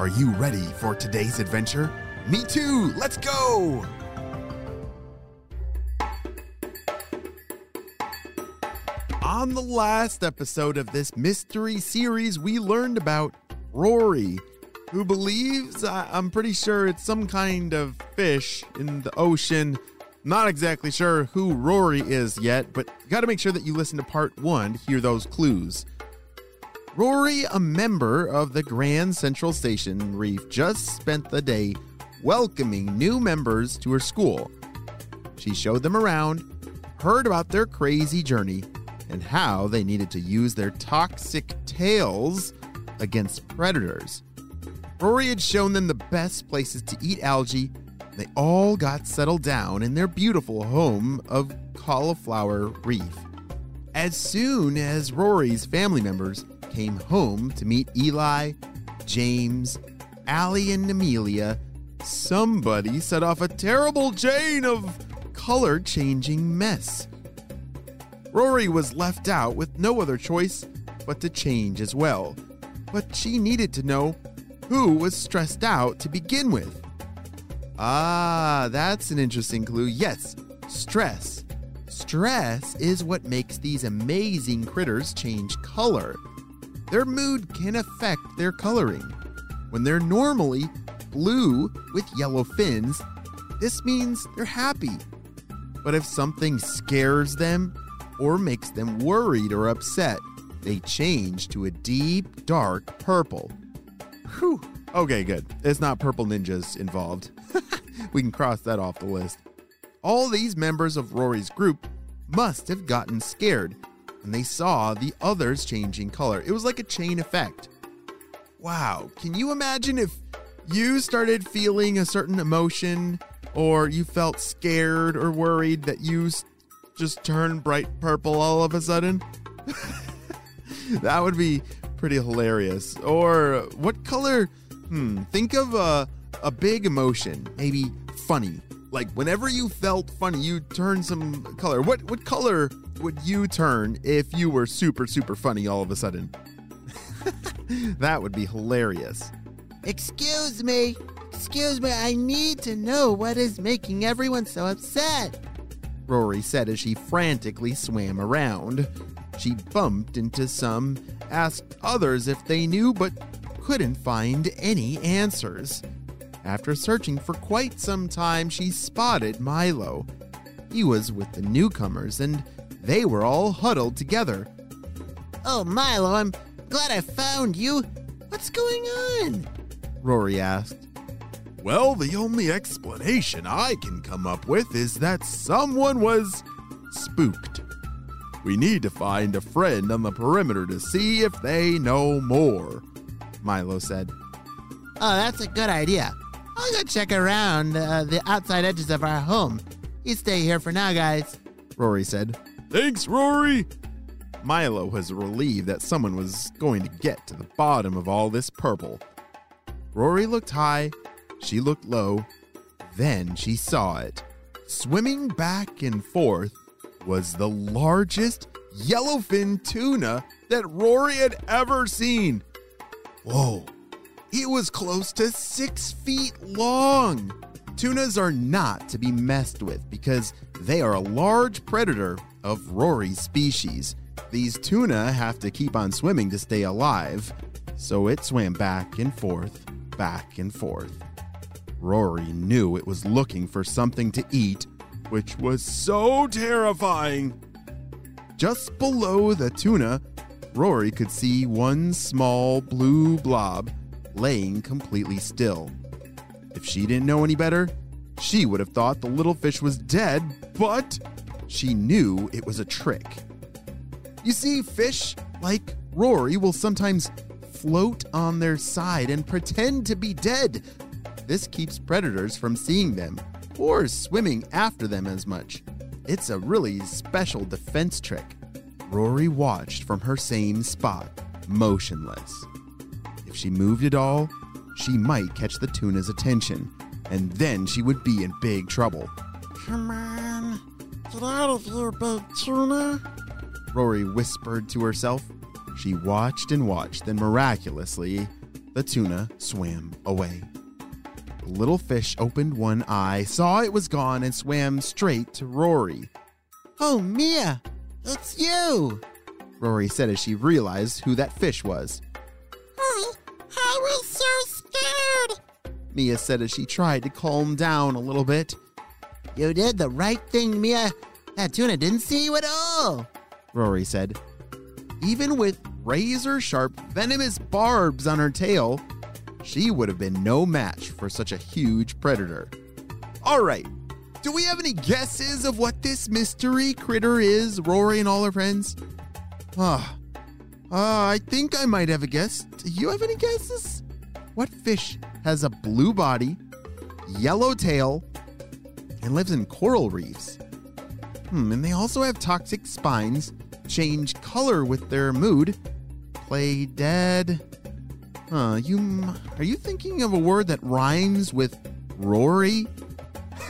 are you ready for today's adventure? Me too! Let's go! On the last episode of this mystery series, we learned about Rory, who believes, I- I'm pretty sure it's some kind of fish in the ocean. Not exactly sure who Rory is yet, but you gotta make sure that you listen to part one to hear those clues. Rory, a member of the Grand Central Station Reef, just spent the day welcoming new members to her school. She showed them around, heard about their crazy journey, and how they needed to use their toxic tails against predators. Rory had shown them the best places to eat algae. They all got settled down in their beautiful home of Cauliflower Reef. As soon as Rory's family members came home to meet Eli, James, Allie, and Amelia, somebody set off a terrible chain of color changing mess. Rory was left out with no other choice but to change as well. But she needed to know who was stressed out to begin with. Ah, that's an interesting clue. Yes, stress. Stress is what makes these amazing critters change color. Their mood can affect their coloring. When they're normally blue with yellow fins, this means they're happy. But if something scares them or makes them worried or upset, they change to a deep, dark purple. Whew. Okay, good. It's not purple ninjas involved. we can cross that off the list. All these members of Rory's group must have gotten scared when they saw the others changing color. It was like a chain effect. Wow, can you imagine if you started feeling a certain emotion or you felt scared or worried that you just turned bright purple all of a sudden? that would be pretty hilarious. Or what color? Hmm, think of a, a big emotion, maybe funny. Like whenever you felt funny, you turn some color. What what color would you turn if you were super super funny all of a sudden? that would be hilarious. Excuse me. Excuse me. I need to know what is making everyone so upset. Rory said as she frantically swam around. She bumped into some, asked others if they knew, but couldn't find any answers. After searching for quite some time, she spotted Milo. He was with the newcomers, and they were all huddled together. Oh, Milo, I'm glad I found you. What's going on? Rory asked. Well, the only explanation I can come up with is that someone was spooked. We need to find a friend on the perimeter to see if they know more, Milo said. Oh, that's a good idea. I'll go check around uh, the outside edges of our home. You stay here for now, guys. Rory said. Thanks, Rory. Milo was relieved that someone was going to get to the bottom of all this purple. Rory looked high, she looked low, then she saw it. Swimming back and forth was the largest yellowfin tuna that Rory had ever seen. Whoa, it was close to six feet long. Tunas are not to be messed with because they are a large predator of Rory's species. These tuna have to keep on swimming to stay alive, so it swam back and forth, back and forth. Rory knew it was looking for something to eat, which was so terrifying. Just below the tuna, Rory could see one small blue blob laying completely still. If she didn't know any better, she would have thought the little fish was dead, but she knew it was a trick. You see, fish, like Rory, will sometimes float on their side and pretend to be dead. This keeps predators from seeing them or swimming after them as much. It's a really special defense trick. Rory watched from her same spot, motionless. If she moved at all, she might catch the tuna's attention, and then she would be in big trouble. Come on, get out of here, big tuna. Rory whispered to herself. She watched and watched, then miraculously, the tuna swam away. The little fish opened one eye, saw it was gone, and swam straight to Rory. Oh, Mia, it's you. Rory said as she realized who that fish was. I, was so scared. Mia said as she tried to calm down a little bit. You did the right thing, Mia. That tuna didn't see you at all. Rory said. Even with razor sharp, venomous barbs on her tail, she would have been no match for such a huge predator. All right, do we have any guesses of what this mystery critter is, Rory and all her friends? Ah, uh, I think I might have a guess. Do you have any guesses? What fish has a blue body, yellow tail, and lives in coral reefs? Hmm, and they also have toxic spines, change color with their mood, play dead. Huh, you are you thinking of a word that rhymes with Rory?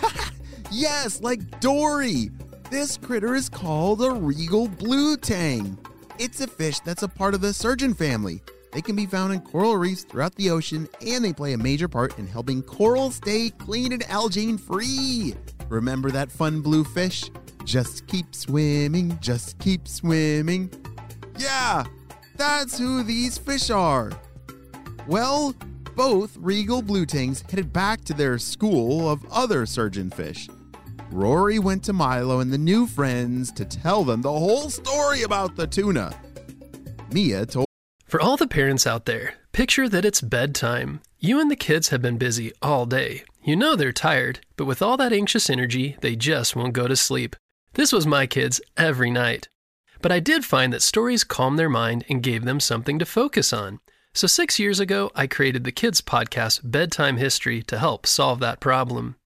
yes, like Dory. This critter is called a regal blue tang. It's a fish that's a part of the surgeon family. They can be found in coral reefs throughout the ocean, and they play a major part in helping coral stay clean and algae free. Remember that fun blue fish? Just keep swimming, just keep swimming. Yeah, that's who these fish are. Well, both regal blue tangs headed back to their school of other surgeon fish. Rory went to Milo and the new friends to tell them the whole story about the tuna. Mia told For all the parents out there, picture that it's bedtime. You and the kids have been busy all day. You know they're tired, but with all that anxious energy, they just won't go to sleep. This was my kids every night. But I did find that stories calmed their mind and gave them something to focus on. So, six years ago, I created the kids' podcast, Bedtime History, to help solve that problem.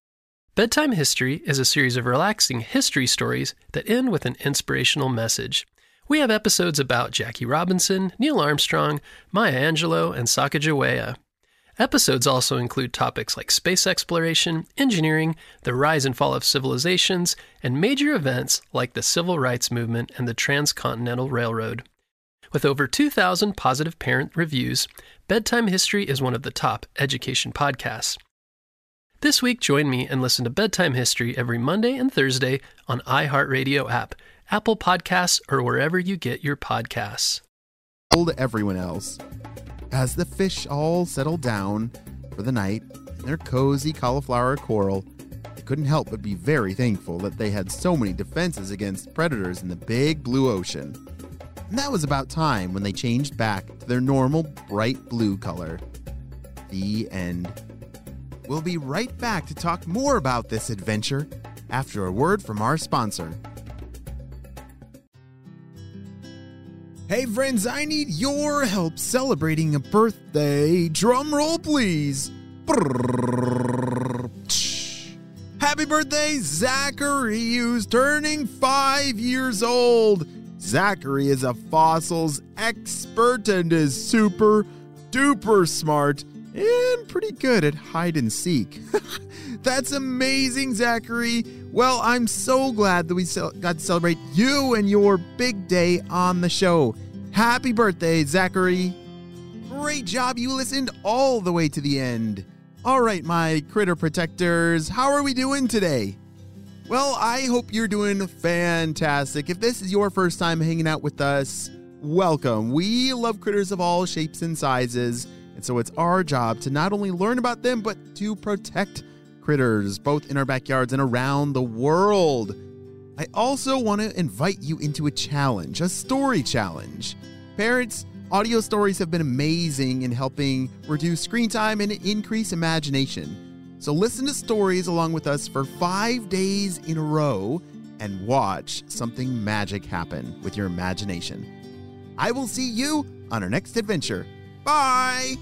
Bedtime History is a series of relaxing history stories that end with an inspirational message. We have episodes about Jackie Robinson, Neil Armstrong, Maya Angelou, and Sacagawea. Episodes also include topics like space exploration, engineering, the rise and fall of civilizations, and major events like the Civil Rights Movement and the Transcontinental Railroad. With over 2,000 positive parent reviews, Bedtime History is one of the top education podcasts. This week, join me and listen to Bedtime History every Monday and Thursday on iHeartRadio app, Apple Podcasts, or wherever you get your podcasts. everyone else. As the fish all settled down for the night in their cozy cauliflower coral, they couldn't help but be very thankful that they had so many defenses against predators in the big blue ocean. And that was about time when they changed back to their normal bright blue color. The end. We'll be right back to talk more about this adventure after a word from our sponsor. Hey friends, I need your help celebrating a birthday. Drum roll, please. Happy birthday, Zachary, who's turning five years old. Zachary is a fossils expert and is super duper smart and pretty good at hide and seek. That's amazing, Zachary. Well, I'm so glad that we got to celebrate you and your big day on the show. Happy birthday, Zachary. Great job. You listened all the way to the end. All right, my critter protectors, how are we doing today? Well, I hope you're doing fantastic. If this is your first time hanging out with us, welcome. We love critters of all shapes and sizes And so it's our job to not only learn about them, but to protect critters, both in our backyards and around the world. I also want to invite you into a challenge, a story challenge. Parents, audio stories have been amazing in helping reduce screen time and increase imagination. So listen to stories along with us for five days in a row and watch something magic happen with your imagination. I will see you on our next adventure. Bye!